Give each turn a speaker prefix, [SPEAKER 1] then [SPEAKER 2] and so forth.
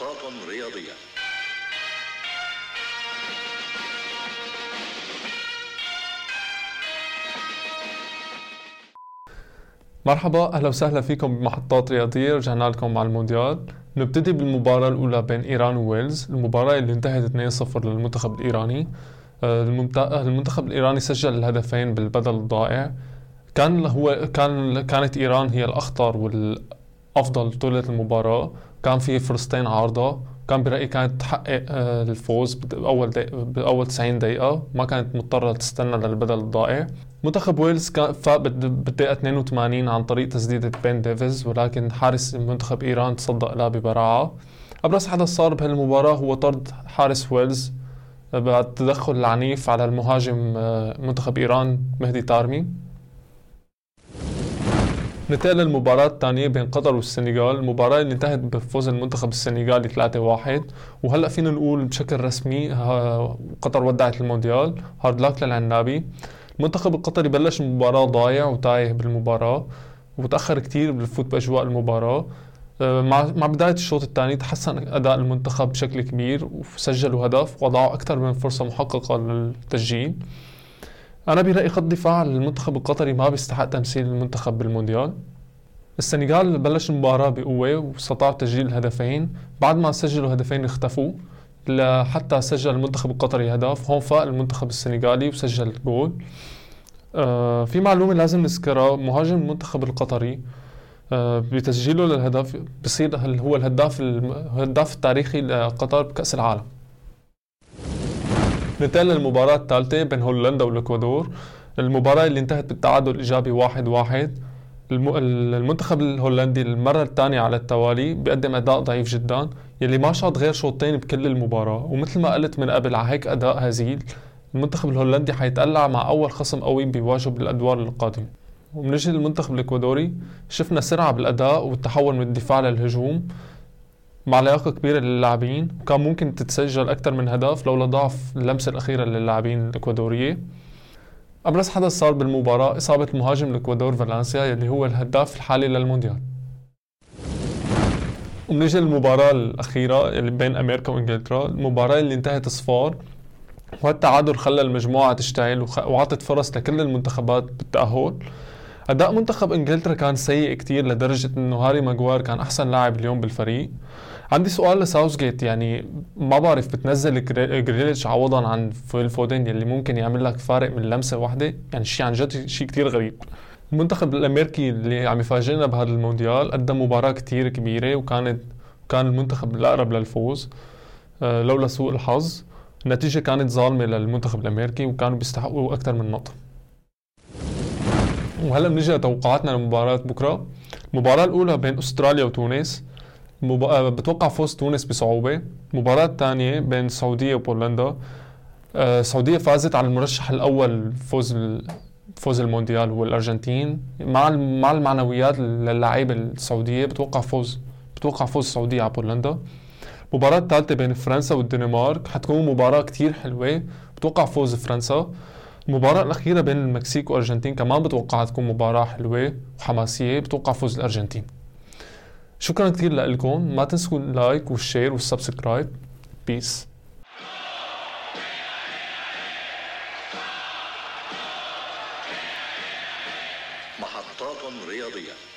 [SPEAKER 1] محطات رياضية.
[SPEAKER 2] مرحبا أهلا وسهلا فيكم بمحطات رياضية. رجعنا لكم مع المونديال. نبتدي بالمباراة الأولى بين إيران وويلز. المباراة اللي انتهت 2-0 للمنتخب الإيراني. آه، الممت- المنتخب الإيراني سجل الهدفين بالبدل الضائع. كان هو كان كانت إيران هي الأخطر والافضل طولة المباراة. كان في فرصتين عارضة. كان برأيي كانت تحقق آه، الفوز بأول بأول 90 دقيقة. ما كانت مضطرة تستنى للبدل الضائع. منتخب ويلز كان فاق بالد- بالدقيقة 82 عن طريق تسديدة بن ديفيز. ولكن حارس منتخب إيران تصدى لها ببراعة. أبرز حدث صار بهالمباراة هو طرد حارس ويلز بعد تدخل العنيف على المهاجم آه، منتخب إيران مهدي تارمي. ننتقل للمباراة الثانية بين قطر والسنغال. المباراة اللي انتهت بفوز المنتخب السنغالي 3-1 وهلأ فينا نقول بشكل رسمي ها- قطر ودعت المونديال. hard luck للعنابي. المنتخب القطري بلش المباراة ضايع وتايه بالمباراة وتأخر كتير بالفوت بأجواء المباراة. آه، مع مع بداية الشوط الثاني تحسن أداء المنتخب بشكل كبير وسجلوا هدف وضيعوا أكثر من فرصة محققة للتسجيل. أنا برأيي خط دفاع المنتخب القطري ما بيستحق تمثيل المنتخب بالمونديال. السنغال بلش المباراة بقوة واستطاعوا تسجيل الهدفين بعد ما سجلوا هدفين اختفوا. لحتى سجل المنتخب القطري هدف هون فاق المنتخب السنغالي وسجل جول. آه في معلومة لازم نذكرها. مهاجم المنتخب القطري آه بتسجيله للهدف بصير هو الهداف الهداف التاريخي لقطر بكأس العالم. ننتقل للمباراة الثالثة بين هولندا والإكوادور. المباراة اللي انتهت بالتعادل الإيجابي واحد واحد. الم- المنتخب الهولندي المرة الثانية على التوالي بيقدم أداء ضعيف جدا يلي ما شاط غير شوطين بكل المباراة. ومثل ما قلت من قبل على هيك أداء هزيل المنتخب الهولندي حيتقلع مع أول خصم قوي بيواجهه بالأدوار القادمة. ومنجي للمنتخب الإكوادوري شفنا سرعة بالأداء والتحول من الدفاع للهجوم. مع لياقة كبيرة للاعبين. وكان ممكن تتسجل أكثر من هدف لولا ضعف اللمسة الأخيرة للاعبين الإكوادورية. أبرز حدث صار بالمباراة إصابة المهاجم الإكوادور فالنسيا يلي هو الهداف الحالي للمونديال. وبنيجي للمباراة الأخيرة اللي بين أمريكا وإنجلترا المباراة اللي انتهت صفار وهالتعادل خلى المجموعة تشتعل وعطت فرص لكل المنتخبات بالتأهل. أداء منتخب إنجلترا كان سيء كتير لدرجة إنه هاري ماجوار كان أحسن لاعب اليوم بالفريق. عندي سؤال لساوثجيت يعني ما بعرف بتنزل جري- جريليش عوضا عن فيل فودن يلي ممكن يعمل لك فارق من لمسة واحدة؟ يعني شيء عن جد شيء كتير غريب. المنتخب الأمريكي اللي عم يفاجئنا بهذا المونديال قدم مباراة كتير كبيرة وكانت كان المنتخب الأقرب للفوز آه، لولا سوء الحظ. النتيجة كانت ظالمة للمنتخب الأمريكي وكانوا بيستحقوا أكثر من نقطة. وهلا بنيجي لتوقعاتنا لمباراة بكرة. المباراة الأولى بين أستراليا وتونس. مب... آه، بتوقع فوز تونس بصعوبة. المباراة الثانية بين السعودية وبولندا. آه، السعودية فازت على المرشح الأول فوز ال... فوز المونديال هو الأرجنتين. مع مع المعنويات للاعيبة السعودية بتوقع فوز بتوقع فوز السعودية على بولندا. المباراة الثالثة بين فرنسا والدنمارك. حتكون مباراة كتير حلوة. بتوقع فوز فرنسا. المباراة الأخيرة بين المكسيك والأرجنتين كمان بتوقع تكون مباراة حلوة وحماسية بتوقع فوز الأرجنتين. شكرا كتير لكم ما تنسوا ال like وال share وال subscribe.
[SPEAKER 1] peace محطات رياضية.